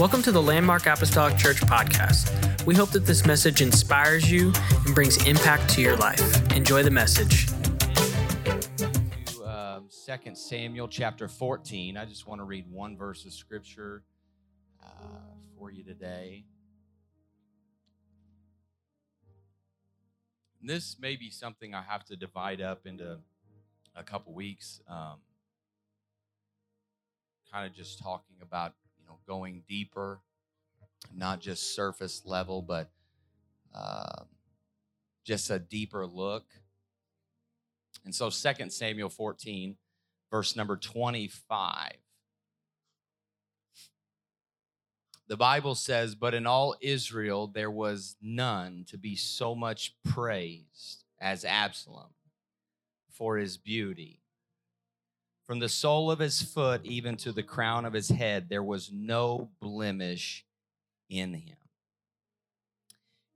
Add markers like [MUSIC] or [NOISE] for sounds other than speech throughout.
Welcome to the Landmark Apostolic Church podcast. We hope that this message inspires you and brings impact to your life. Enjoy the message. To um, 2 Samuel chapter 14. I just want to read one verse of scripture uh, for you today. This may be something I have to divide up into a couple weeks. Um, kind of just talking about know, going deeper, not just surface level, but uh, just a deeper look. And so, Second Samuel 14, verse number 25. The Bible says, But in all Israel there was none to be so much praised as Absalom for his beauty from the sole of his foot even to the crown of his head, there was no blemish in him.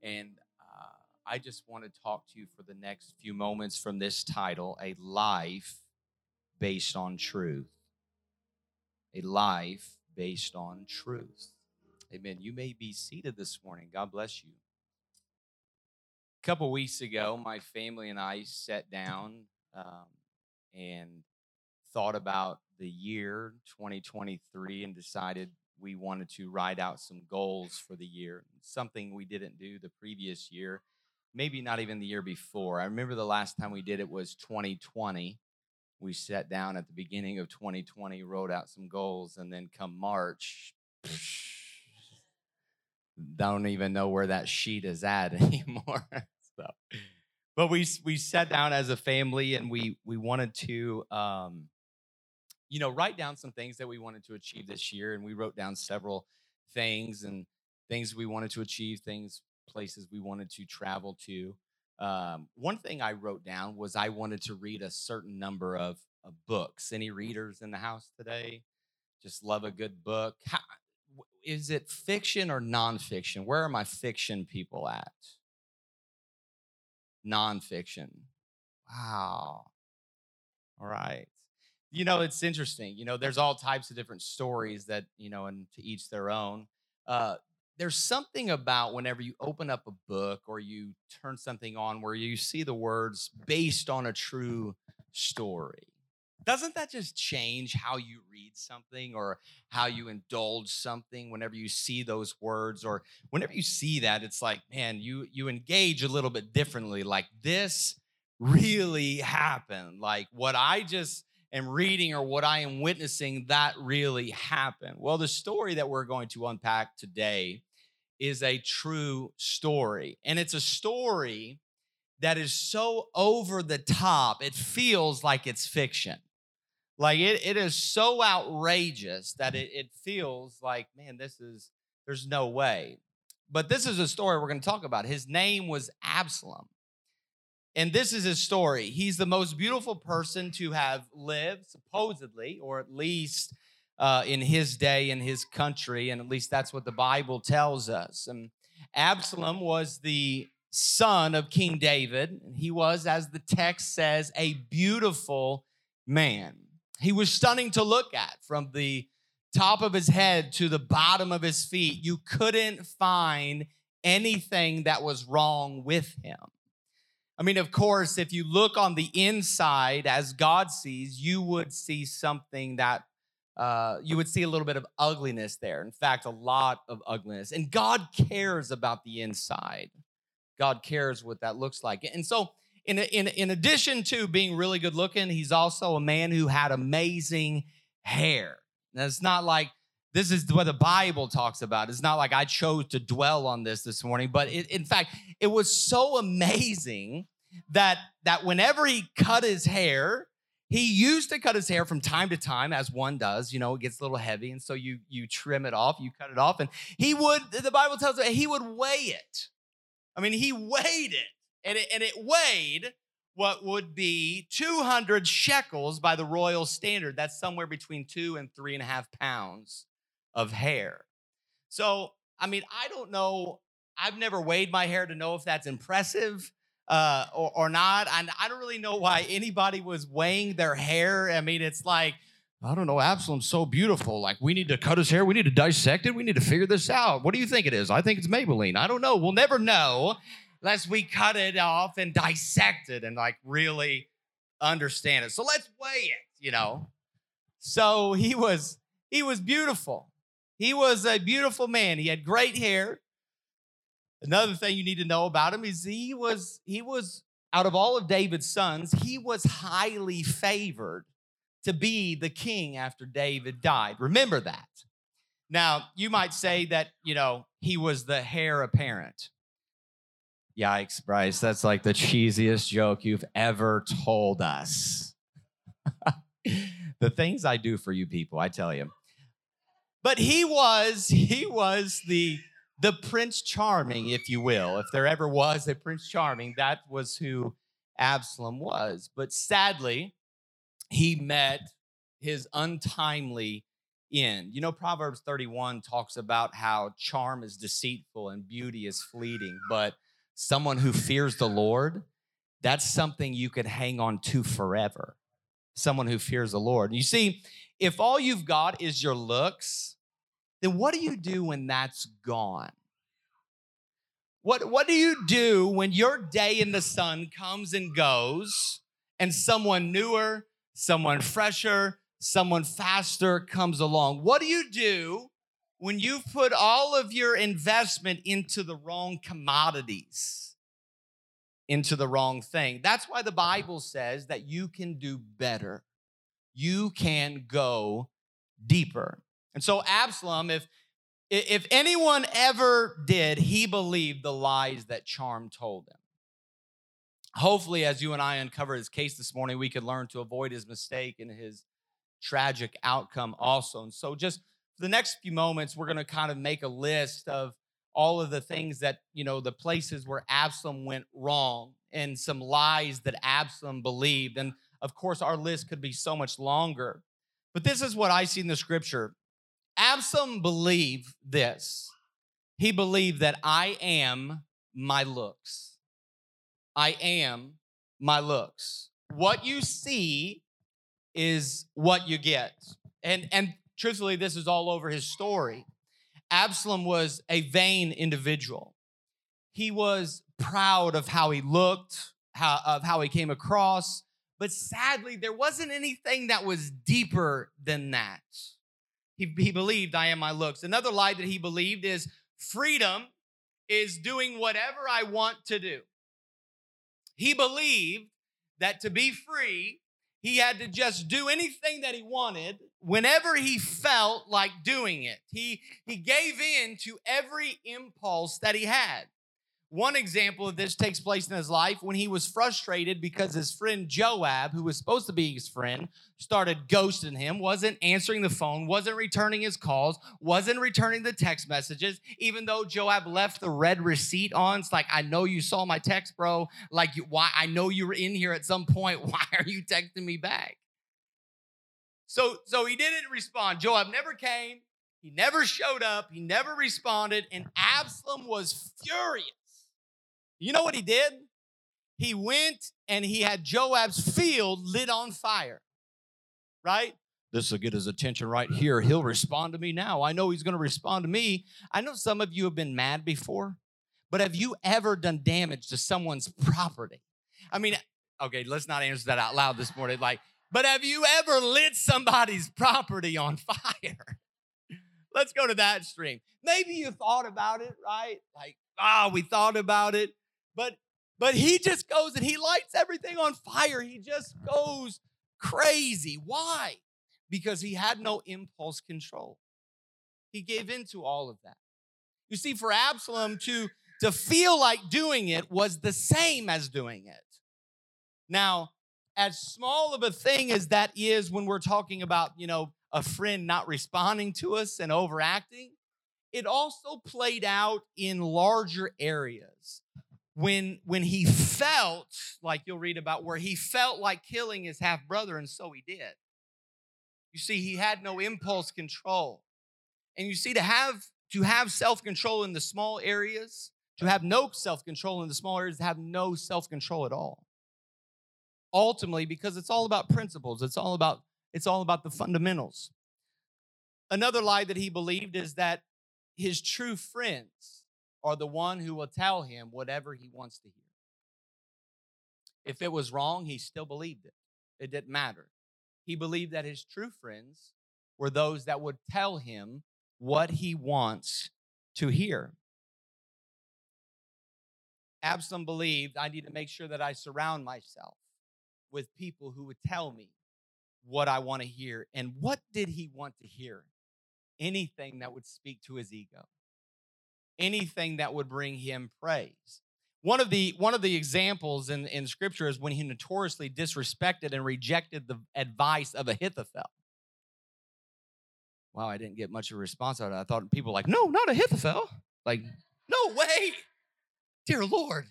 And uh, I just want to talk to you for the next few moments from this title A Life Based on Truth. A Life Based on Truth. Amen. You may be seated this morning. God bless you. A couple weeks ago, my family and I sat down um, and thought about the year 2023 and decided we wanted to write out some goals for the year, something we didn't do the previous year, maybe not even the year before. I remember the last time we did it was 2020. We sat down at the beginning of 2020, wrote out some goals, and then come March, don't even know where that sheet is at [LAUGHS] anymore. so, but we we sat down as a family and we we wanted to um, you know, write down some things that we wanted to achieve this year. And we wrote down several things and things we wanted to achieve, things, places we wanted to travel to. Um, one thing I wrote down was I wanted to read a certain number of, of books. Any readers in the house today? Just love a good book. How, is it fiction or nonfiction? Where are my fiction people at? Nonfiction. Wow. All right you know, it's interesting. You know, there's all types of different stories that, you know, and to each their own. Uh, there's something about whenever you open up a book or you turn something on where you see the words based on a true story. Doesn't that just change how you read something or how you indulge something whenever you see those words or whenever you see that it's like man you you engage a little bit differently like this really happened like what I just am reading or what I am witnessing that really happened. Well, the story that we're going to unpack today is a true story. And it's a story that is so over the top, it feels like it's fiction. Like it, it is so outrageous that it, it feels like, man, this is, there's no way. But this is a story we're going to talk about. His name was Absalom. And this is his story. He's the most beautiful person to have lived, supposedly, or at least uh, in his day, in his country, and at least that's what the Bible tells us. And Absalom was the son of King David. He was, as the text says, a beautiful man. He was stunning to look at from the top of his head to the bottom of his feet. You couldn't find anything that was wrong with him. I mean, of course, if you look on the inside as God sees, you would see something that uh, you would see a little bit of ugliness there. In fact, a lot of ugliness. And God cares about the inside. God cares what that looks like. And so, in, in, in addition to being really good looking, he's also a man who had amazing hair. Now, it's not like this is what the Bible talks about. It's not like I chose to dwell on this this morning, but it, in fact, it was so amazing that that whenever he cut his hair, he used to cut his hair from time to time, as one does. You know, it gets a little heavy, and so you you trim it off, you cut it off, and he would. The Bible tells us he would weigh it. I mean, he weighed it, and it and it weighed what would be 200 shekels by the royal standard. That's somewhere between two and three and a half pounds of hair. So, I mean, I don't know. I've never weighed my hair to know if that's impressive uh, or, or not. And I don't really know why anybody was weighing their hair. I mean, it's like, I don't know, Absalom's so beautiful. Like, we need to cut his hair. We need to dissect it. We need to figure this out. What do you think it is? I think it's Maybelline. I don't know. We'll never know unless we cut it off and dissect it and like really understand it. So let's weigh it, you know. So he was he was beautiful. He was a beautiful man. He had great hair. Another thing you need to know about him is he was he was out of all of David's sons, he was highly favored to be the king after David died. Remember that. Now, you might say that, you know, he was the heir apparent. Yikes, Bryce, that's like the cheesiest joke you've ever told us. [LAUGHS] the things I do for you people, I tell you. But he was, he was the the Prince Charming, if you will. If there ever was a Prince Charming, that was who Absalom was. But sadly, he met his untimely end. You know, Proverbs 31 talks about how charm is deceitful and beauty is fleeting, but someone who fears the Lord, that's something you could hang on to forever. Someone who fears the Lord. You see, if all you've got is your looks, then what do you do when that's gone? What, what do you do when your day in the sun comes and goes and someone newer, someone fresher, someone faster comes along? What do you do when you've put all of your investment into the wrong commodities, into the wrong thing? That's why the Bible says that you can do better. You can go deeper. And so Absalom, if if anyone ever did, he believed the lies that Charm told him. Hopefully, as you and I uncover his case this morning, we could learn to avoid his mistake and his tragic outcome also. And so, just for the next few moments, we're going to kind of make a list of all of the things that, you know, the places where Absalom went wrong and some lies that Absalom believed. And of course, our list could be so much longer. But this is what I see in the scripture Absalom believed this. He believed that I am my looks. I am my looks. What you see is what you get. And and truthfully this is all over his story. Absalom was a vain individual. He was proud of how he looked, how, of how he came across, but sadly there wasn't anything that was deeper than that. He, he believed, I am my looks. Another lie that he believed is freedom is doing whatever I want to do. He believed that to be free, he had to just do anything that he wanted whenever he felt like doing it. He, he gave in to every impulse that he had. One example of this takes place in his life when he was frustrated because his friend Joab, who was supposed to be his friend, started ghosting him, wasn't answering the phone, wasn't returning his calls, wasn't returning the text messages, even though Joab left the read receipt on. It's like, I know you saw my text, bro. Like, why? I know you were in here at some point. [LAUGHS] Why are you texting me back? So, so he didn't respond. Joab never came. He never showed up. He never responded. And Absalom was furious. You know what he did? He went and he had Joab's field lit on fire, right? This will get his attention right here. He'll respond to me now. I know he's going to respond to me. I know some of you have been mad before, but have you ever done damage to someone's property? I mean, okay, let's not answer that out loud this morning. Like, but have you ever lit somebody's property on [LAUGHS] fire? Let's go to that stream. Maybe you thought about it, right? Like, ah, oh, we thought about it. But but he just goes and he lights everything on fire. He just goes crazy. Why? Because he had no impulse control. He gave into all of that. You see, for Absalom to, to feel like doing it was the same as doing it. Now, as small of a thing as that is when we're talking about, you know, a friend not responding to us and overacting, it also played out in larger areas when when he felt like you'll read about where he felt like killing his half brother and so he did. You see he had no impulse control. And you see to have to have self-control in the small areas to have no self-control in the small areas to have no self-control at all. Ultimately because it's all about principles it's all about It's all about the fundamentals. Another lie that he believed is that his true friends are the one who will tell him whatever he wants to hear. If it was wrong, he still believed it. It didn't matter. He believed that his true friends were those that would tell him what he wants to hear. Absalom believed I need to make sure that I surround myself with people who would tell me what I want to hear. And what did he want to hear? Anything that would speak to his ego, anything that would bring him praise. One of the one of the examples in, in scripture is when he notoriously disrespected and rejected the advice of Ahithophel. Wow, I didn't get much of a response out of that. I thought people were like, no, not Ahithophel. Like, no way. Dear Lord,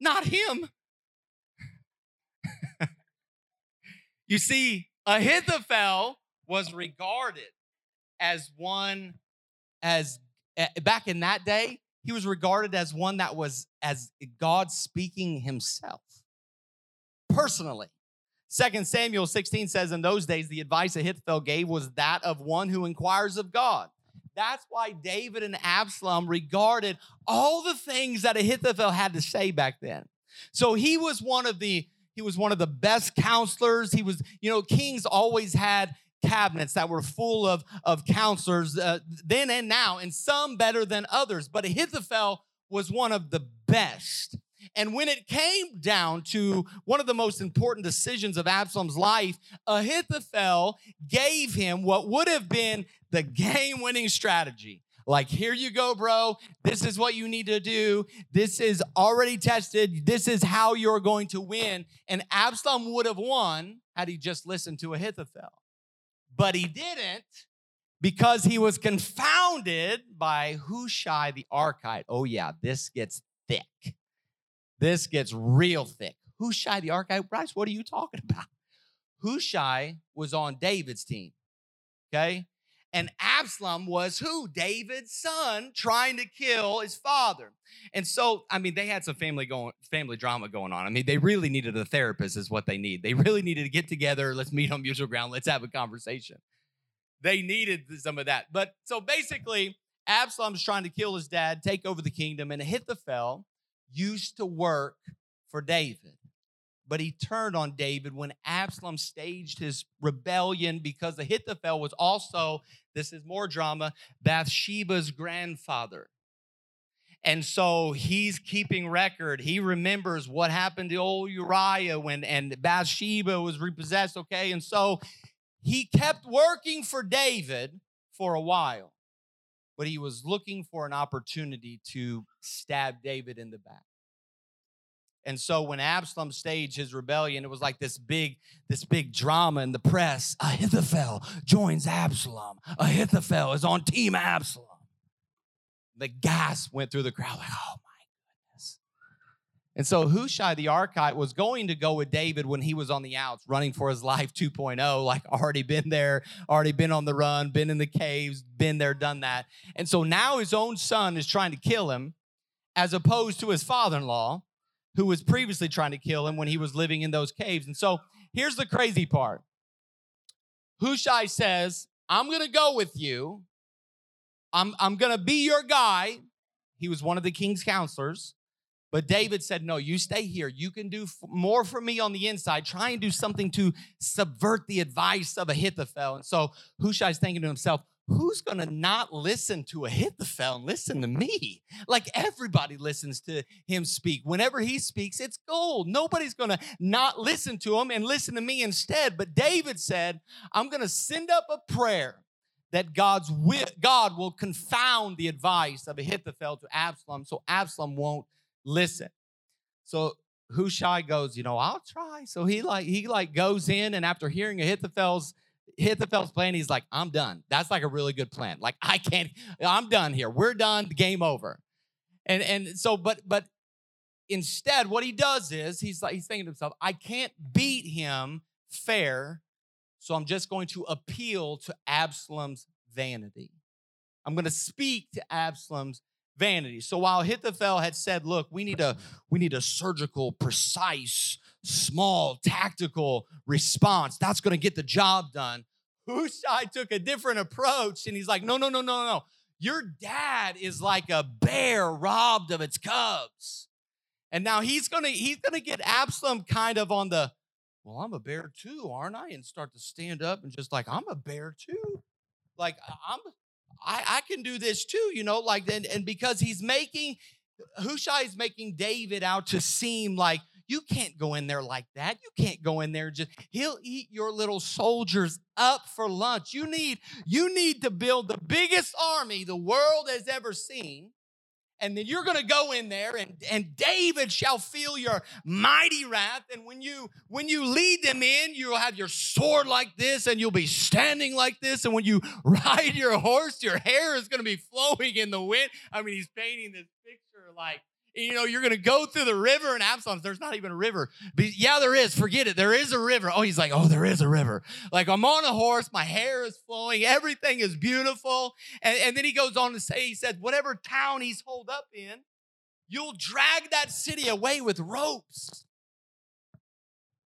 not him. [LAUGHS] you see, Ahithophel was regarded as one, as back in that day, he was regarded as one that was as God speaking himself personally. Second Samuel 16 says, In those days, the advice Ahithophel gave was that of one who inquires of God. That's why David and Absalom regarded all the things that Ahithophel had to say back then. So he was one of the he was one of the best counselors. He was, you know, kings always had cabinets that were full of, of counselors uh, then and now, and some better than others. But Ahithophel was one of the best. And when it came down to one of the most important decisions of Absalom's life, Ahithophel gave him what would have been the game winning strategy. Like, here you go, bro. This is what you need to do. This is already tested. This is how you're going to win. And Absalom would have won had he just listened to Ahithophel. But he didn't because he was confounded by Hushai the Archite. Oh, yeah, this gets thick. This gets real thick. Hushai the Archite? Bryce, what are you talking [LAUGHS] about? Hushai was on David's team. Okay? And Absalom was who? David's son trying to kill his father. And so, I mean, they had some family going, family drama going on. I mean, they really needed a therapist, is what they need. They really needed to get together. Let's meet on mutual ground. Let's have a conversation. They needed some of that. But so basically, Absalom's trying to kill his dad, take over the kingdom, and Ahithophel used to work for David but he turned on David when Absalom staged his rebellion because Ahithophel was also, this is more drama, Bathsheba's grandfather. And so he's keeping record. He remembers what happened to old Uriah when and Bathsheba was repossessed, okay? And so he kept working for David for a while, but he was looking for an opportunity to stab David in the back. And so when Absalom staged his rebellion, it was like this big, this big drama in the press. Ahithophel joins Absalom. Ahithophel is on Team Absalom. The gas went through the crowd like, oh my goodness. And so Hushai the Archite was going to go with David when he was on the outs, running for his life 2.0, like already been there, already been on the run, been in the caves, been there, done that. And so now his own son is trying to kill him, as opposed to his father-in-law who was previously trying to kill him when he was living in those caves. And so here's the crazy part Hushai says, I'm going to go with you. I'm, I'm going to be your guy. He was one of the king's counselors. But David said, No, you stay here. You can do f- more for me on the inside. Try and do something to subvert the advice of Ahithophel. And so Hushai's thinking to himself, who's going to not listen to Ahithophel and listen to me? Like everybody listens to him speak. Whenever he speaks, it's gold. Nobody's going to not listen to him and listen to me instead. But David said, I'm going to send up a prayer that God's will, God will confound the advice of Ahithophel to Absalom so Absalom won't listen. So Hushai goes, you know, I'll try. So he like he like goes in and after hearing Ahithophel's Ahithophel's plan, he's like, I'm done. That's like a really good plan. Like, I can't, I'm done here. We're done, game over. And and so, but but instead, what he does is he's like he's thinking to himself, I can't beat him fair, so I'm just going to appeal to Absalom's vanity. I'm going to speak to Absalom's vanity. So while Ahithophel had said, look, we need a we need a surgical, precise small tactical response. That's going to get the job done. Hushai took a different approach and he's like, no, no, no, no, no. Your dad is like a bear robbed of its cubs. And now he's gonna he's gonna get Absalom kind of on the, well, I'm a bear too, aren't I? And start to stand up and just like, I'm a bear too. Like I'm I, I can do this too, you know, like and, and because he's making Hushai is making David out to seem like you can't go in there like that. You can't go in there just he'll eat your little soldiers up for lunch. You need you need to build the biggest army the world has ever seen and then you're going to go in there and, and david shall feel your mighty wrath. And when you when you lead them in you'll have your sword like this and you'll be standing like this. And when you [LAUGHS] ride your horse your hair is going to be flowing in the wind. I mean he's painting this picture like you know, you're going to go through the river, and Absalom's, there's not even a river. But yeah, there is. Forget it. There is a river. Oh, he's like, oh, there is a river. Like, I'm on a horse. My hair is flowing. Everything is beautiful. And, and then he goes on to say, he said, whatever town he's holed up in, you'll drag that city away with ropes.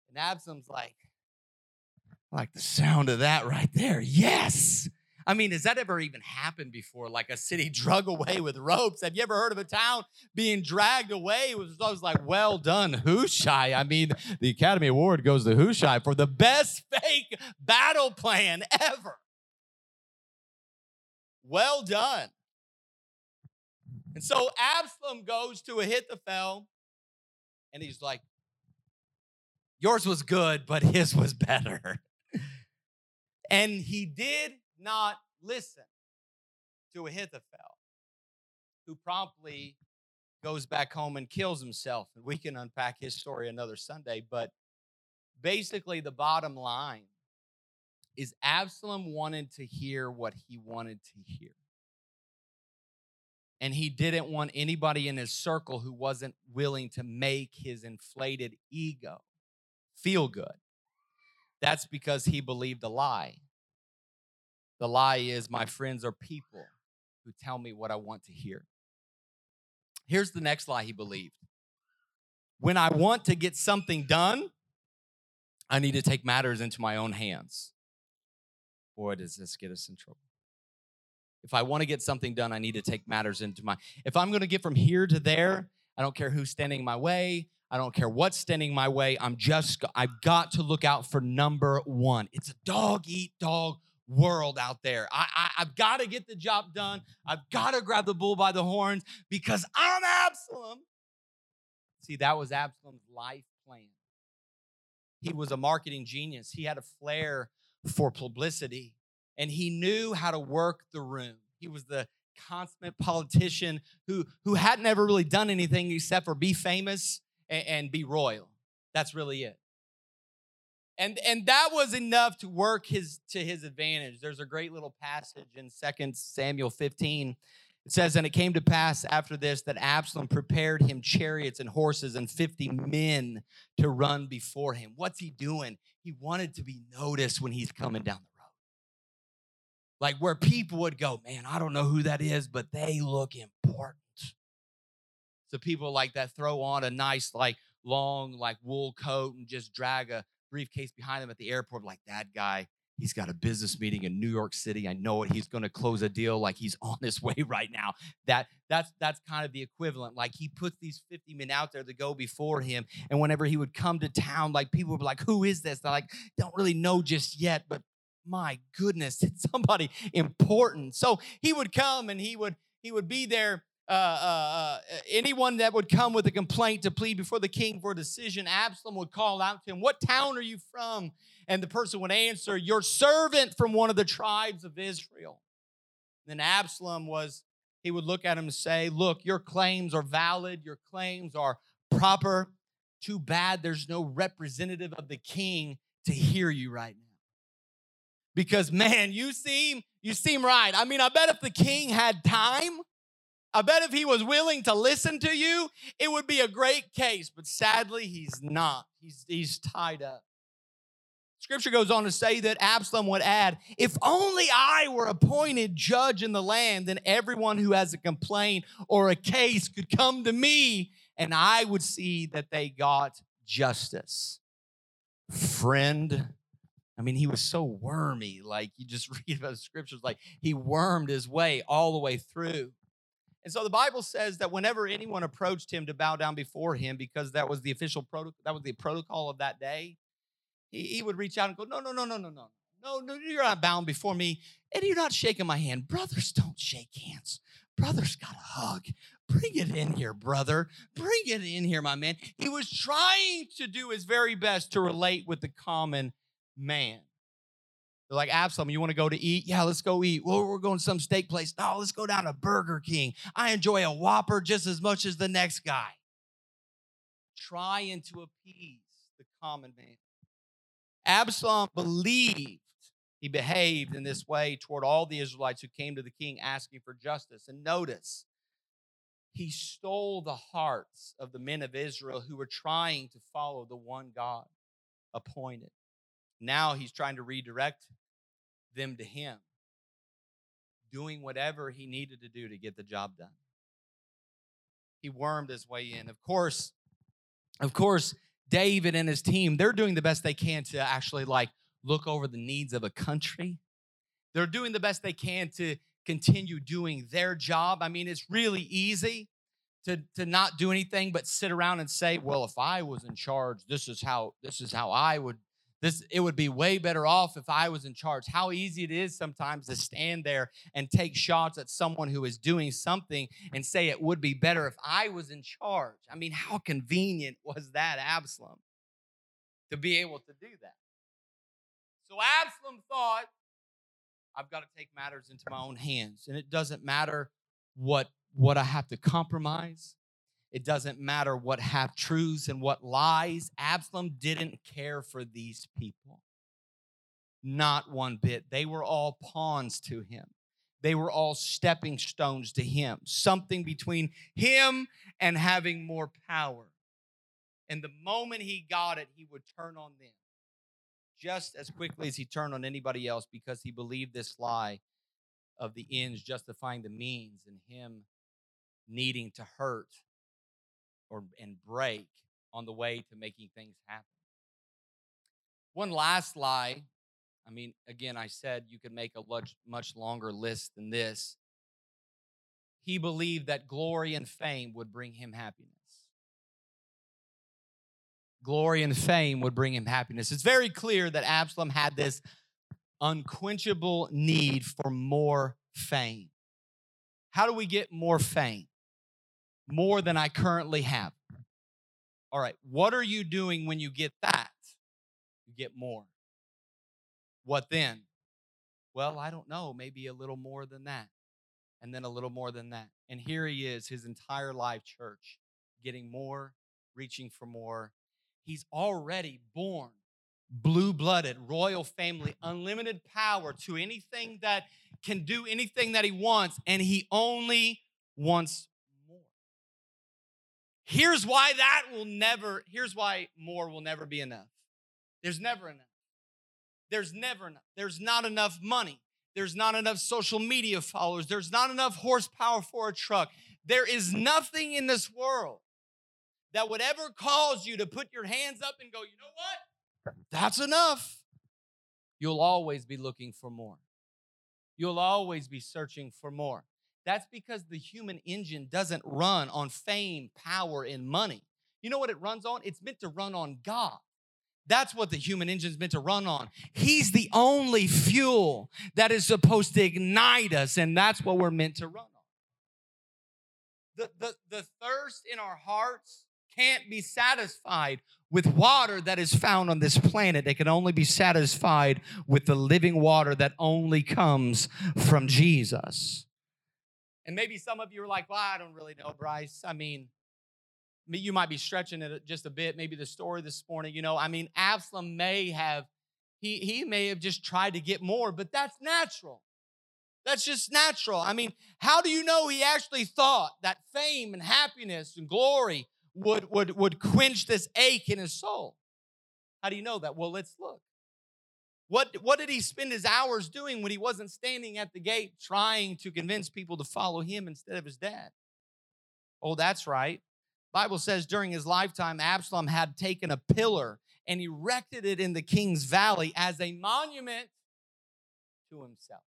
And Absalom's like, like the sound of that right there. Yes. I mean, has that ever even happened before? Like a city [LAUGHS] drug away with ropes? Have you ever heard of a town being dragged away? It was always like, well done, Hushai. I mean, the Academy Award goes to Hushai for the best [LAUGHS] fake battle plan ever. Well done. And so Absalom goes to Ahithophel and he's like, Yours was good, but [LAUGHS] his was better. and he did not listen to Ahithophel, who mm-hmm. promptly goes back home and kills himself. And we can unpack his story another Sunday. But basically, the bottom line is Absalom wanted to hear what he wanted to hear. And he didn't want anybody in his circle who wasn't willing to make his inflated ego feel good. That's because he believed a lie. The lie is my friends are people who tell me what I want to hear. Here's the next lie he believed when I want to get something done, I need to take matters into my own hands. Boy, does this get us in trouble. If I want to get something done, I need to take matters into my. If I'm going to get from here to there, I don't care who's standing in my way. I don't care what's standing my way. I'm just, I've got to look out for number one. It's a dog eat dog world out there. I, I, have got to get the job done. I've got to grab the bull by the horns because I'm Absalom. See, that was Absalom's life plan. He was a marketing genius, he had a flair for publicity, and he knew how to work the room. He was the consummate politician who, who had never really done anything except for be famous and, and be royal. That's really it and and that was enough to work his to his advantage. There's a great little passage in Second samuel 15 it says and it came to pass after this that absalom prepared him chariots and horses and 50 men to run before him. What's he doing? He wanted to be noticed when he's coming down the road. Like where people would go man i don't know who that is but they look important. So people like that throw on a nice like long like wool coat and just drag a briefcase behind him at the airport, like that guy. He's got a business meeting in New York City. I know it. He's going to close a deal like he's [LAUGHS] on his way right now. That that's that's kind of the equivalent. Like he puts these 50 men out there to go before him. And whenever he would come to town, like people would be like, who is this? They're like, don't really know just yet, but my goodness, [LAUGHS] it's somebody important. So he would come and he would he would be there uh, uh, uh, anyone that would come with a complaint to plead before the king for a decision, Absalom would call out to him, What town are you from? And the person would answer, Your servant from one of the tribes of Israel. Then Absalom was, he would look at him and say, Look, your claims are valid, your claims are proper. Too bad there's no representative of the king to hear you right now. Because [LAUGHS] man, you seem you seem right. I mean, I bet if the king had time, I bet if he was willing to listen to you, it would be a great case. But sadly, he's not. He's, he's tied up. Scripture goes on to say that Absalom would add, If only I were appointed judge in the land, then everyone who has a complaint or a case could come to me, and I would see that they got justice. Friend. I mean, he was so wormy. Like you just [LAUGHS] read about the scriptures, like he wormed his way all the way through. And so the Bible says that whenever anyone approached him to bow down before him, because that was the official protocol, that was the protocol of that day, he, he would reach out and go, No, no, no, no, no, no. No, no, you're not bound before me. And you're not shaking my hand. Brothers don't shake hands. Brothers got a hug. Bring it in here, brother. Bring it in here, my man. He was trying to do his very best to relate with the common man. They're like, Absalom, you want to go to eat? Yeah, let's go eat. Well, we're going to some steak place. No, let's go down to Burger King. I enjoy a Whopper just as much as the next guy. Trying to appease the common man. Absalom believed he behaved in this way toward all the Israelites who came to the king asking for justice. And notice, he stole the hearts of the men of Israel who were trying to follow the one God appointed. Now he's trying to redirect them to him, doing whatever he needed to do to get the job done. He wormed his way in. Of course, of course, David and his team, they're doing the best they can to actually like look over the needs of a country. They're doing the best they can to continue doing their job. I mean, it's really easy to, to not do anything but sit around and say, well, if I was in charge, this is how this is how I would this it would be way better off if I was in charge. How easy it is sometimes to stand there and take shots at someone who is doing something and say it would be better if I was in charge. I mean, how convenient was that, Absalom, to be able to do that? So Absalom thought, I've got to take matters into my own hands. And it doesn't matter what, what I have to compromise. It doesn't matter what half truths and what lies. Absalom didn't care for these people. Not one bit. They were all pawns to him. They were all stepping stones to him, something between him and having more power. And the moment he got it, he would turn on them just as quickly as he turned on anybody else because he believed this lie of the ends justifying the means and him needing to hurt or and break on the way to making things happen. One last lie. I mean, again, I said you could make a much, much longer list than this. He believed that glory and fame would bring him happiness glory and fame would bring him happiness. It's very clear that Absalom had this unquenchable need for more fame. How do we get more fame? More than I currently have. All right, what are you doing when you get that? You get more. What then? Well, I don't know, maybe a little more than that, and then a little more than that. And here he is, his entire life, church, getting more, reaching for more, He's already born blue blooded, royal family, unlimited power to anything that can do anything that he wants, and he only wants. Here's why that will never, here's why more will never be enough. There's never enough. There's never enough. There's not enough money. There's not enough social media followers. There's not enough horsepower for a truck. There is nothing in this world that would ever cause you to put your hands up and go, you know what? That's enough. You'll always be looking for more. You'll always be searching for more. That's because the human engine doesn't run on fame, power, and money. You know what it runs on? It's meant to run on God. That's what the human engine is meant to run on. He's the only fuel that is supposed to ignite us, and that's what we're meant to run on. The, the, the thirst in our hearts can't be satisfied with water that is found on this planet. It can only be satisfied with the living water that only comes from Jesus. And maybe some of you are like, well, I don't really know, Bryce. I mean, you might be stretching it just a bit. Maybe the story this morning, you know, I mean, Absalom may have, he, he may have just tried to get more, but that's natural. That's just natural. I mean, how do you know he actually thought that fame and happiness and glory would, would, would quench this ache in his soul. How do you know that? Well, let's look. What, what did he spend his hours doing when he wasn't standing at the gate trying to convince people to follow him instead of his dad? Oh, that's right. Bible says during his lifetime, Absalom had taken a pillar and erected it in the king's valley as a monument to himself.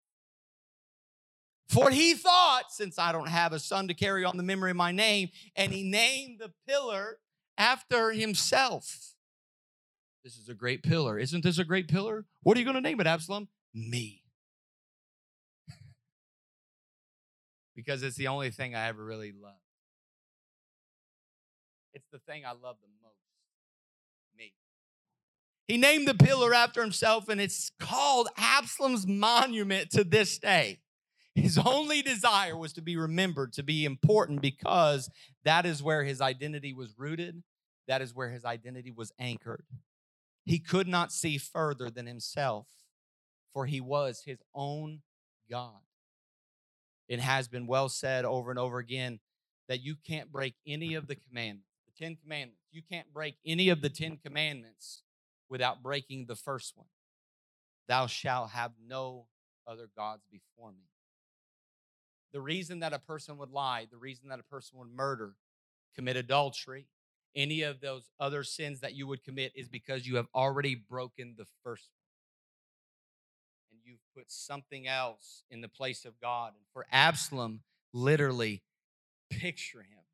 For he thought, since I don't have a son to carry on the memory of my name, and he named the pillar after himself. This is a great pillar. Isn't this a great pillar? What are you going to name it, Absalom? Me. because it's the only thing I ever really loved. It's the thing I love the most. Me. He named the pillar after himself, and it's called Absalom's monument to this day. His only desire was to be remembered, to be important, because that is where his identity was rooted. That is where his identity was anchored. He could not see further than himself, for he was his own God. It has been well said over and over again that you can't break any of the commandments, the Ten Commandments. You can't break any of the Ten Commandments without breaking the first one Thou shalt have no other gods before me. The reason that a person would lie, the reason that a person would murder, commit adultery, any of those other sins that you would commit is because you have already broken the first. And you've put something else in the place of God. And for Absalom, literally, picture him.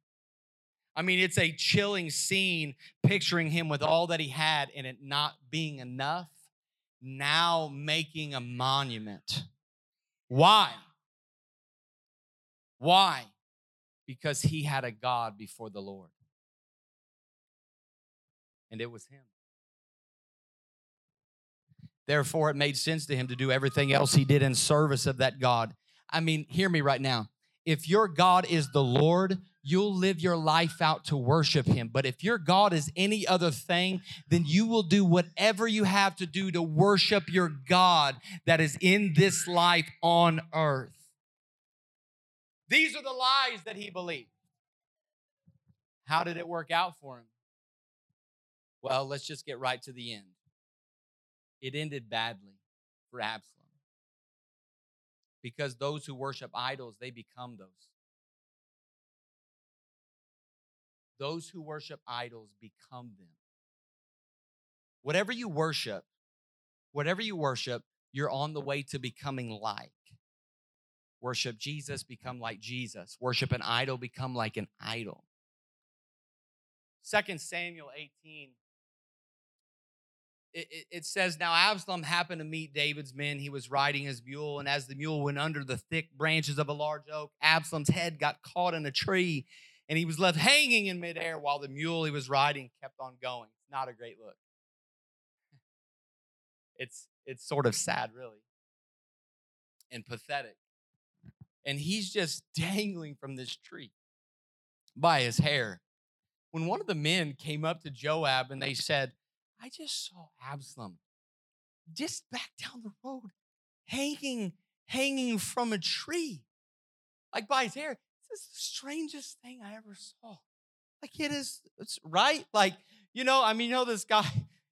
I mean, it's a chilling scene picturing him with all that he had and it not being enough, now making a monument. Why? Why? Because he had a God before the Lord. And it was him. Therefore, it made sense to him to do everything else he did in service of that God. I mean, hear me right now. If your God is the Lord, you'll live your life out to worship him. But if your God is any other thing, then you will do whatever you have to do to worship your God that is in this life on earth. These are the lies that he believed. How did it work out for him? Well, let's just get right to the end. It ended badly for Absalom. Because those who worship idols, they become those. Those who worship idols become them. Whatever you worship, whatever you worship, you're on the way to becoming like. Worship Jesus, become like Jesus. Worship an idol, become like an idol. Second Samuel 18. It, it, says, Now Absalom happened to meet David's men. He was riding his mule, and as the mule went under the thick branches of a large oak, Absalom's head got caught in a tree, and he was left hanging in midair while the mule he was riding kept on going. It's not a great look. It's, it's sort of sad, really, and pathetic and he's just [LAUGHS] dangling from this tree by his hair. When one of the men came up to Joab and they said, I just saw Absalom just back down the road, hanging, hanging from a tree, like by his hair. This is the strangest thing I ever saw. Like it is, it's right. Like, you know, I mean, you know, this guy,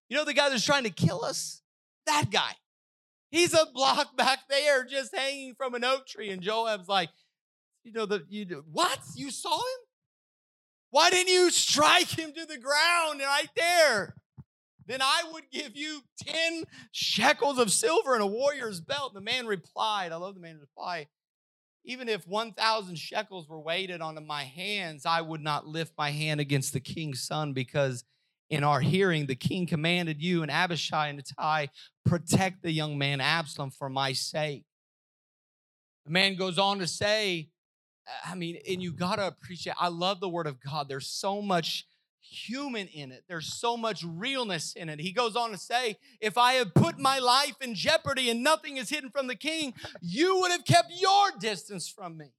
you know, the guy that's trying to kill us? That guy. He's a block back there just hanging from an oak tree. And Joab's like, you know, the you what? You saw him? Why didn't you strike him to the ground right there? Then I would give you 10 shekels of silver and a warrior's belt. The man replied, I love the man's reply. Even if 1,000 shekels were weighted onto my hands, I would not lift my hand against the king's son because in our hearing, the king commanded you and Abishai and Ittai, protect the young man Absalom for my sake. The man goes on to say, I mean, and you got to appreciate, I love the word of God. There's so much human in it, there's so much realness in it. He goes on to say, If I have put my life in jeopardy and nothing is hidden from the king, you would have kept your distance from me.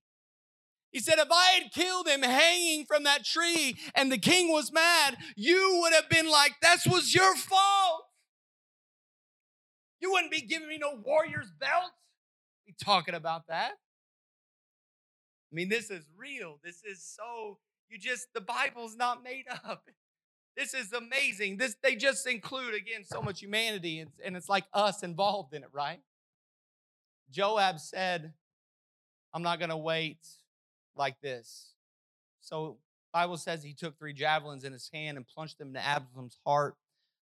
He said, If I had killed him hanging from that tree and the king was mad, you would have been like, That was your fault. You wouldn't be giving me no warrior's belt. Be talking about that. I mean, this is real. This is so, you just, the Bible's not made [LAUGHS] up. This is amazing. This they just include again so much humanity, and, and it's like us involved in it, right? Joab said, I'm not gonna wait like this. So Bible says he took three javelins in his hand and plunged them into Absalom's heart.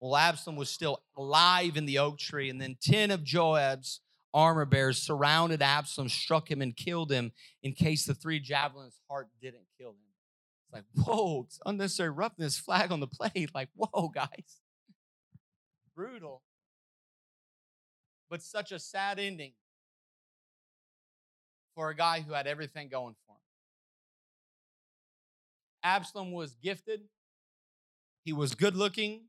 Well, Absalom was still alive in the oak tree, and then 10 of Joab's armor bearers surrounded Absalom, struck him, and killed him in case the three javelins' heart didn't kill him. It's like, whoa, it's unnecessary roughness, flag on the play. Like, whoa, guys. Brutal. But such a sad ending for a guy who had everything going for him. Absalom was gifted, he was good looking,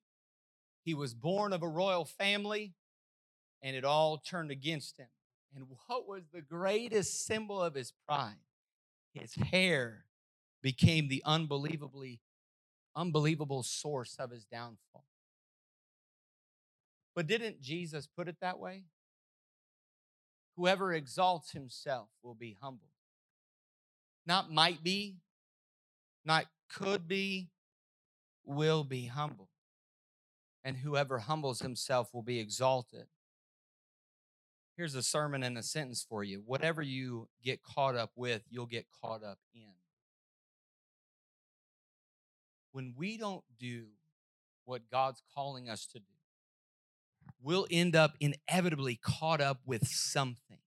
he was born of a royal family, and it all turned against him. And what was the greatest symbol of his pride? His hair became the unbelievably unbelievable source of his downfall. But didn't Jesus put it that way? Whoever exalts himself will be humbled. Not might be, not could be, will be humbled. And whoever humbles himself will be exalted. Here's a sermon and a sentence for you. Whatever you get caught up with, you'll get caught up in. When we don't do what God's calling us to do, we'll end up inevitably caught up with something.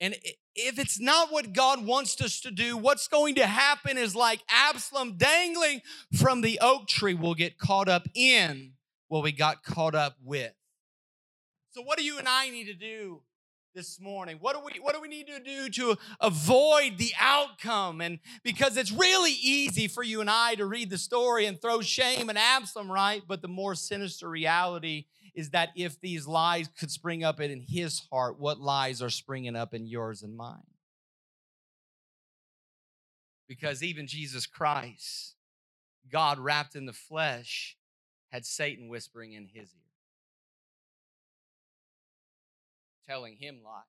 And if it's not what God wants us to do, what's going to happen is like Absalom dangling from the oak tree, we'll get caught up in what we got caught up with. So, what do you and I need to do this morning? What do we what do we need to do to avoid the outcome? And because it's really easy for you and I to read the story and throw shame and Absalom, right? But the more sinister reality is that if these lies could spring up in his heart, what lies are springing up in yours and mine? Because even Jesus Christ, God wrapped in the flesh, had Satan whispering in his ear. Telling him lies,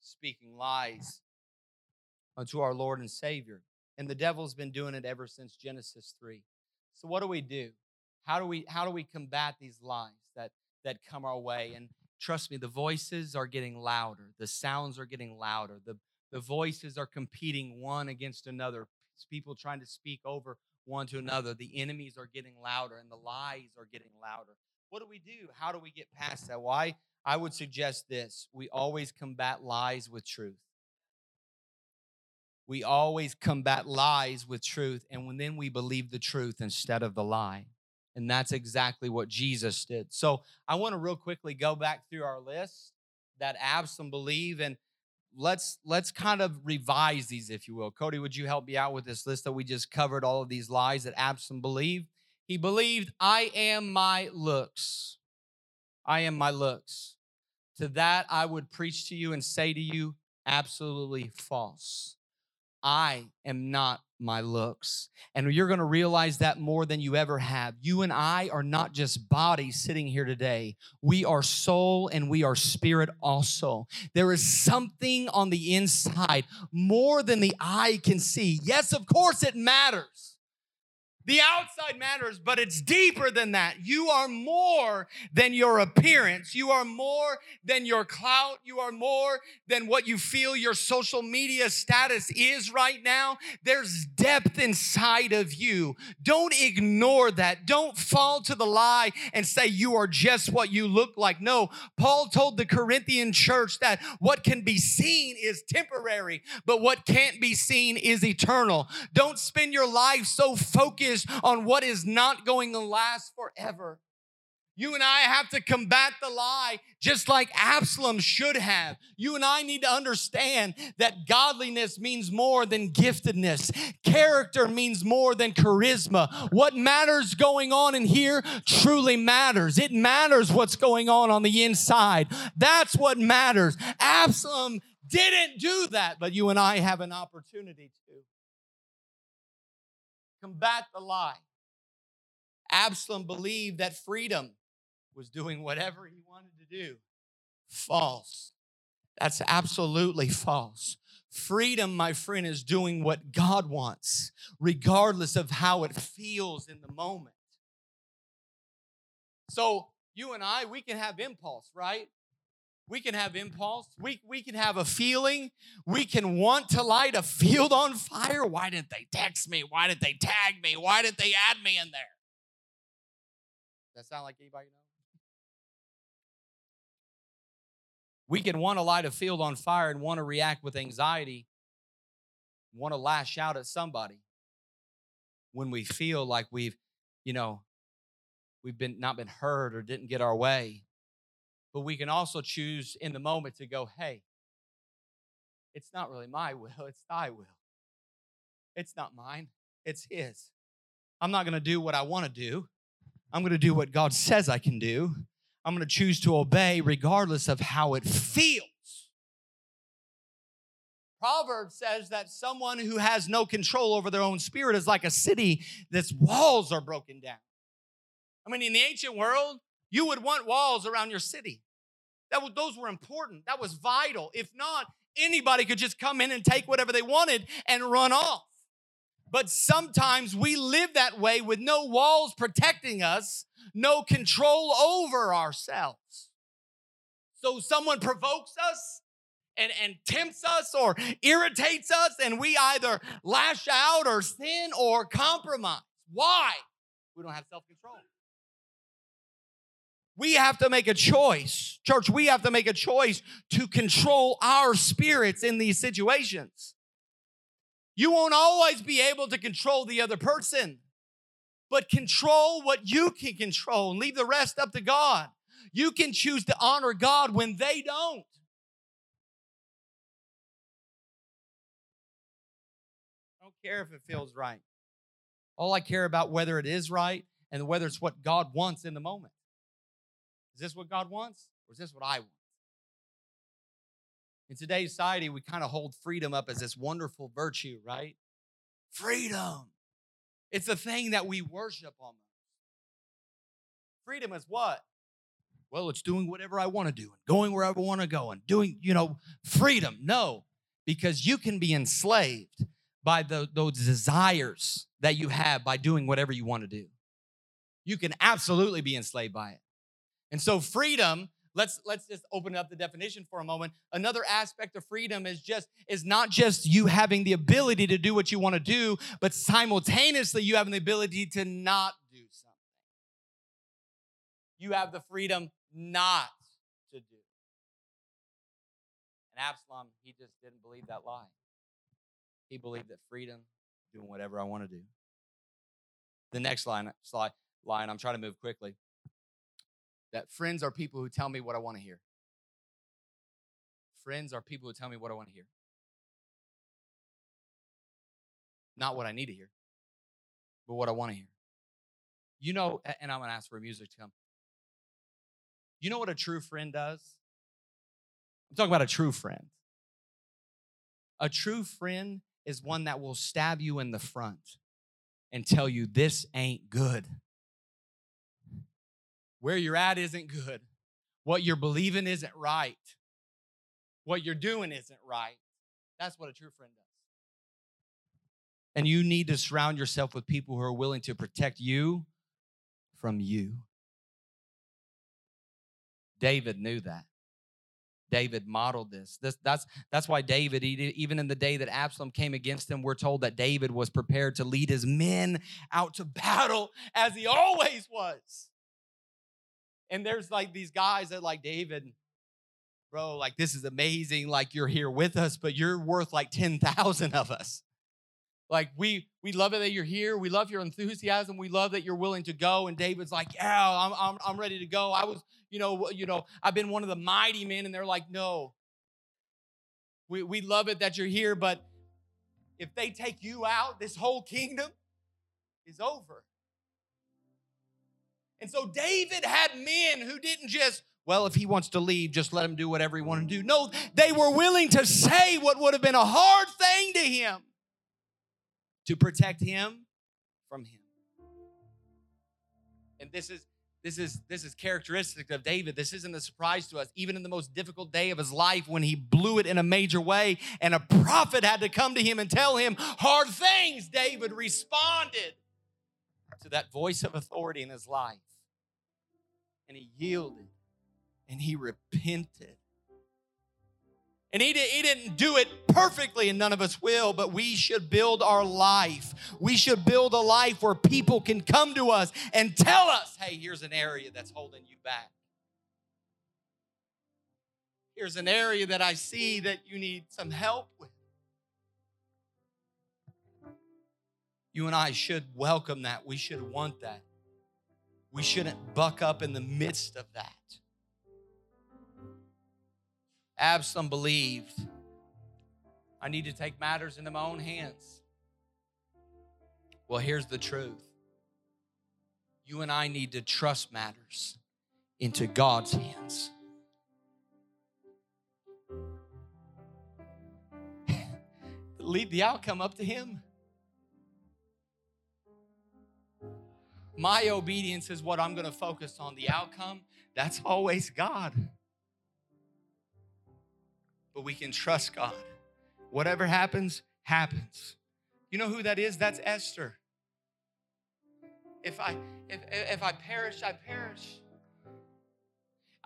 speaking lies unto our Lord and Savior. And the devil's been doing it ever since Genesis 3. So what do we do? How do we how do we combat these lies that that come our way? And trust me, the voices are getting louder. The sounds are getting louder. The the voices are competing one against another. People trying to speak over one to another. The enemies are getting louder and the lies are getting louder. What do we do? How do we get past that? Why? I would suggest this we always combat lies with truth. We always combat lies with truth, and when then we believe the truth instead of the lie. And that's exactly what Jesus did. So I want to real quickly go back through our list that Absalom believe and let's let's kind of revise these, if you will. Cody, would you help me out with this list that we just covered all of these lies that Absalom believed? He believed, I am my looks. I am my looks. To that, I would preach to you and say to you, absolutely false. I am not my looks. And you're going to realize that more than you ever have. You and I are not just bodies sitting here today. We are soul and we are spirit also. There is something on the inside more than the eye can see. Yes, of course it matters. The outside matters, but it's deeper than that. You are more than your appearance. You are more than your clout. You are more than what you feel your social media status is right now. There's depth inside of you. Don't ignore that. Don't fall to the lie and say you are just what you look like. No, Paul told the Corinthian church that what can be seen is temporary, but what can't be seen is eternal. Don't spend your life so focused on what is not going to last forever. You and I have to combat the lie just like Absalom should have. You and I need to understand that godliness means more than giftedness. Character means more than charisma. What matters going on in here truly matters. It matters what's going on on the inside. That's what matters. Absalom didn't do that, but you and I have an opportunity to combat the lie. Absalom believed that freedom was doing whatever he wanted to do. False. That's absolutely false. Freedom, my friend, is doing what God wants, regardless of how it feels in the moment. So, you and I, we can have impulse, right? We can have impulse. We, we can have a feeling. We can want to light a field on fire. Why didn't they text me? Why didn't they tag me? Why did they add me in there? That sound like anybody? We can want to light a field on fire and want to react with anxiety, want to lash out at somebody when we feel like we've, you know, we've been not been heard or didn't get our way. But we can also choose in the moment to go, hey, it's not really my [LAUGHS] will, it's thy will. It's not mine, it's his. I'm not going to do what I want to do. I'm going to do what God says I can do. I'm going to choose to obey regardless of how it feels. Proverbs says that someone who has no control over their own spirit is like a city that's walls are broken down. I mean, in the ancient world, you would want walls around your city. That was, those were important. That was vital. If not, anybody could just come in and take whatever they wanted and run off. But sometimes we live that way with no walls protecting us, no control over ourselves. So someone provokes us, and, and tempts us or irritates us, and we either lash out or sin or compromise. Why? We don't have self control. We have to make a choice. Church, we have to make a choice to control our spirits in these situations. You won't always be able to control the other person, but control what you can control and leave the rest up to God. You can choose to honor God when they don't. I don't care if it feels right. All I care about whether it is right and whether it's what God wants in the moment. Is this what God wants or is this what I want? In today's society, we kind of hold freedom up as this wonderful virtue, right? Freedom. It's a thing that we worship almost. Freedom is what? Well, it's doing whatever I want to do and going wherever I want to go and doing, you know, freedom. No, because you can be enslaved by the, those desires that you have by doing whatever you want to do. You can absolutely be enslaved by it. And so freedom, let's let's just open up the definition for a moment. Another aspect of freedom is just is not just you having the ability to do what you want to do, but simultaneously you having the ability to not do something. You have the freedom not to do. And Absalom, he just didn't believe that lie. He believed that freedom, doing whatever I want to do. The next line, slide, line, I'm trying to move quickly. That friends are people who tell me what I want to hear. Friends are people who tell me what I want to hear. Not what I need to hear, but what I want to hear. You know, and I'm going to ask for music to come. You know what a true friend does? I'm talking about a true friend. A true friend is one that will stab you in the front and tell you this ain't good. Where you're at isn't good. What you're believing isn't right. What you're doing isn't right. That's what a true friend does. And you need to surround yourself with people who are willing to protect you from you. David knew that. David modeled this. this that's, that's why David, even in the day that Absalom came against him, we're told that David was prepared to lead his men out to [LAUGHS] battle as he always was. And there's like these guys that, like, David, bro, like, this is amazing. Like, you're here with us, but you're worth like 10,000 of us. Like we we love it that you're here. We love your enthusiasm. We love that you're willing to go. And David's like, yeah, I'm I'm, I'm ready to go. I was, you know, you know, I've been one of the mighty men, and they're like, no. We we love it that you're here, but if they take you out, this whole kingdom is over. And so David had men who didn't just well, if he wants to leave, just let him do whatever he wanted to do. No, they were willing to say what would have been a hard thing to him to protect him from him. And this is this is this is characteristic of David. This isn't a surprise to us. Even in the most difficult day of his life, when he blew it in a major way, and a prophet had to come to him and tell him hard things, David responded to that voice of authority in his life. And he yielded and he repented And he, did, he didn't do it perfectly, and none of us will, but we should build our life. We should build a life where people can come to us and tell us, hey, here's an area that's holding you back. Here's an area that I see that you need some help with. You and I should welcome that. We should want that. We shouldn't buck up in the midst of that. Absalom believed, I need to take matters into my own hands. Well, here's the truth you and I need to trust matters into God's hands. [LAUGHS] Leave the outcome up to Him. My obedience is what I'm going to focus on. The outcome, that's always God but we can trust God. Whatever happens, happens. You know who that is? That's Esther. If I if if I perish, I perish.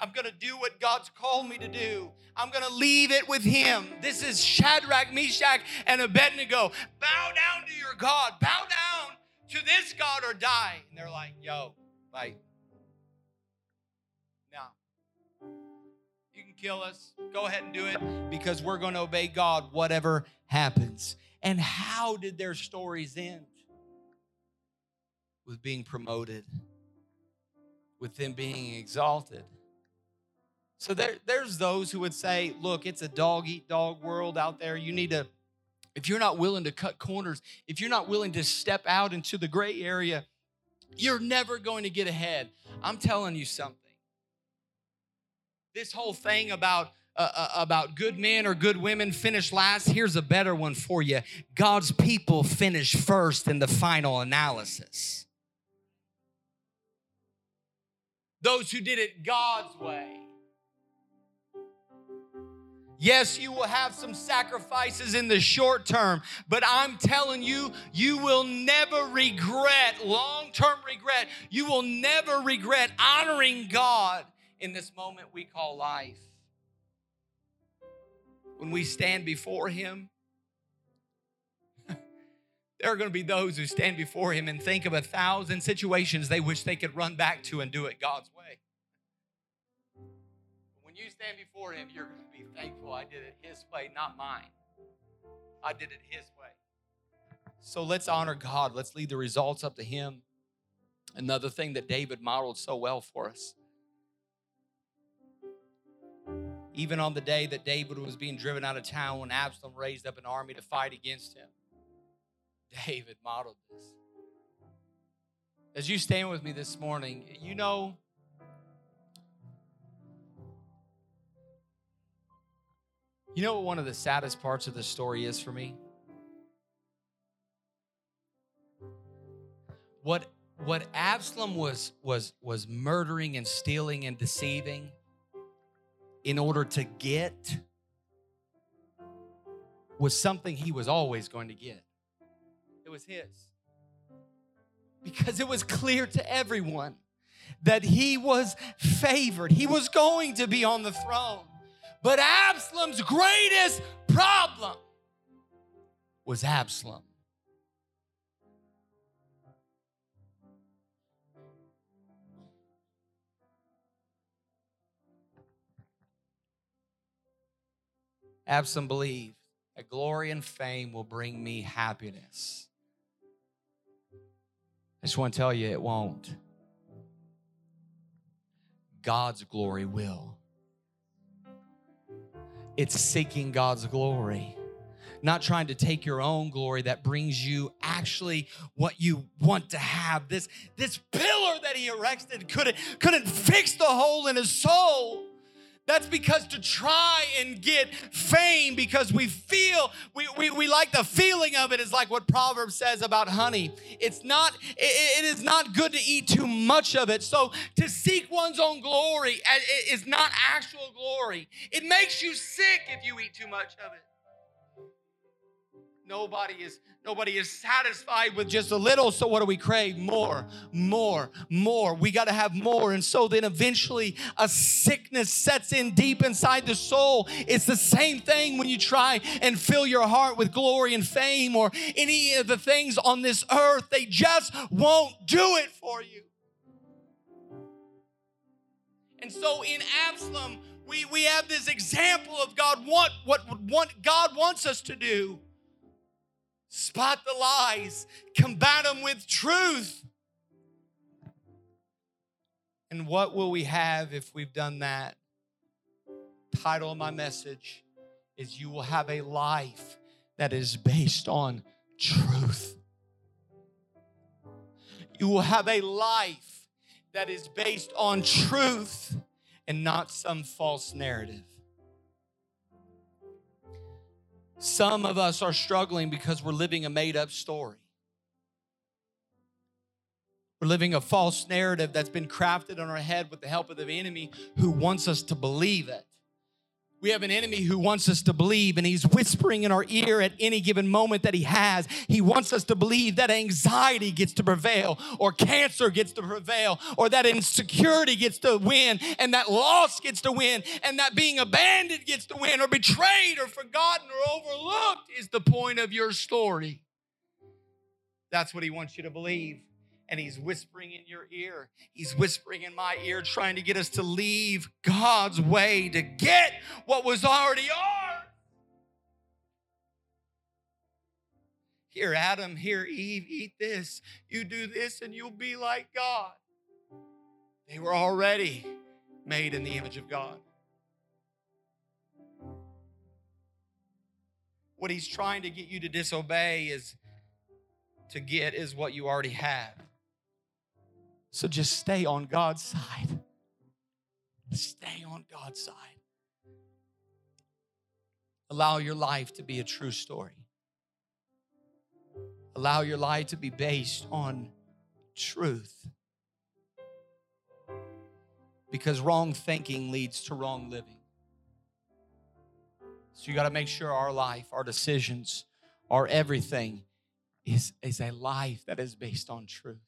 I'm going to do what God's called me to do. I'm going to leave it with Him. This is Shadrach, Meshach, and Abednego. Bow down to your God. Bow down to this God or die. And they're like, yo, like, now, you can kill us. Go ahead and do it because we're going to obey God, whatever happens. And how did their stories end? With being promoted, with them being exalted. So there, there's those who would say, look, it's a dog eat dog world out there. You need to, if you're not willing to cut corners, if you're not willing to step out into the gray area, you're never going to get ahead. I'm telling you something this whole thing about uh, uh, about good men or good women finish last, here's a better one for you. God's people finish first in the final analysis. Those who did it God's way. Yes, you will have some sacrifices in the short term, but I'm telling you, you will never regret, long term regret, you will never regret honoring God in this moment we call life. When we stand before Him, [LAUGHS] there are going to be those who stand before Him and think of a thousand situations they wish they could run back to and do it God's way. You stand before Him, you're going to be thankful I did it His way, not mine. I did it His way. So let's honor God. Let's leave the results up to Him. Another thing that David modeled so well for us even on the day that David was being driven out of town when Absalom raised up an army to fight against him. David modeled this. As you stand with me this morning, you know, you know what one of the saddest parts of the story is for me? What what Absalom was was was murdering and stealing and deceiving in order to get was something he was always going to get. It was his. Because it was clear to everyone that he was favored, he was going to be on the throne. But Absalom's greatest problem was Absalom. Absalom believed that glory and fame will bring me happiness. I just want to tell you it won't. God's glory will. It's seeking God's glory, not trying to take your own glory that brings you actually what you want to have. This, this pillar that he erected couldn't, couldn't fix the hole in his soul. That's because to try and get fame because we feel, we, we, we like the feeling of it is like what Proverbs says about honey. It's not, it, it is not good to eat too much of it. So to seek one's own glory uh, is not actual glory. It makes you sick if you eat too much of it. Nobody is nobody is satisfied with just a little. So what do we crave? More, more, more. We got to have more. And so then eventually a sickness sets in deep inside the soul. It's the same thing when you try and fill your heart with glory and fame or any of the things on this earth. They just won't do it for you. And so in Absalom, we, we have this example of God want what, what God wants us to do spot the lies, combat them with truth. And what will we have if we've done that? Title of my message is You Will Have a Life that is based on truth. You will have a life that is based on truth and not some false narrative. Some of us are struggling because we're living a made up story. We're living a false narrative that's been crafted in our head with the help of the enemy who wants us to believe it. We have an enemy who wants us to believe, and he's whispering in our ear at any given moment that he has. He wants us to believe that anxiety gets to prevail, or cancer gets to prevail, or that insecurity gets to win, and that loss gets to win, and that being abandoned gets to win, or betrayed, or forgotten, or overlooked is the point of your story. That's what he wants you to believe and he's whispering in your ear. He's whispering in my ear, trying to get us to leave God's way to get what was already ours. Here, Adam, here, Eve, eat this. You do this, and you'll be like God. They were already made in the image of God. What he's trying to get you to disobey is to get is what you already have. So just stay on God's side. Stay on God's side. Allow your life to be a true story. Allow your life to be based on truth. Because wrong thinking leads to wrong living. So you got to make sure our life, our decisions, our everything is, is a life that is based on truth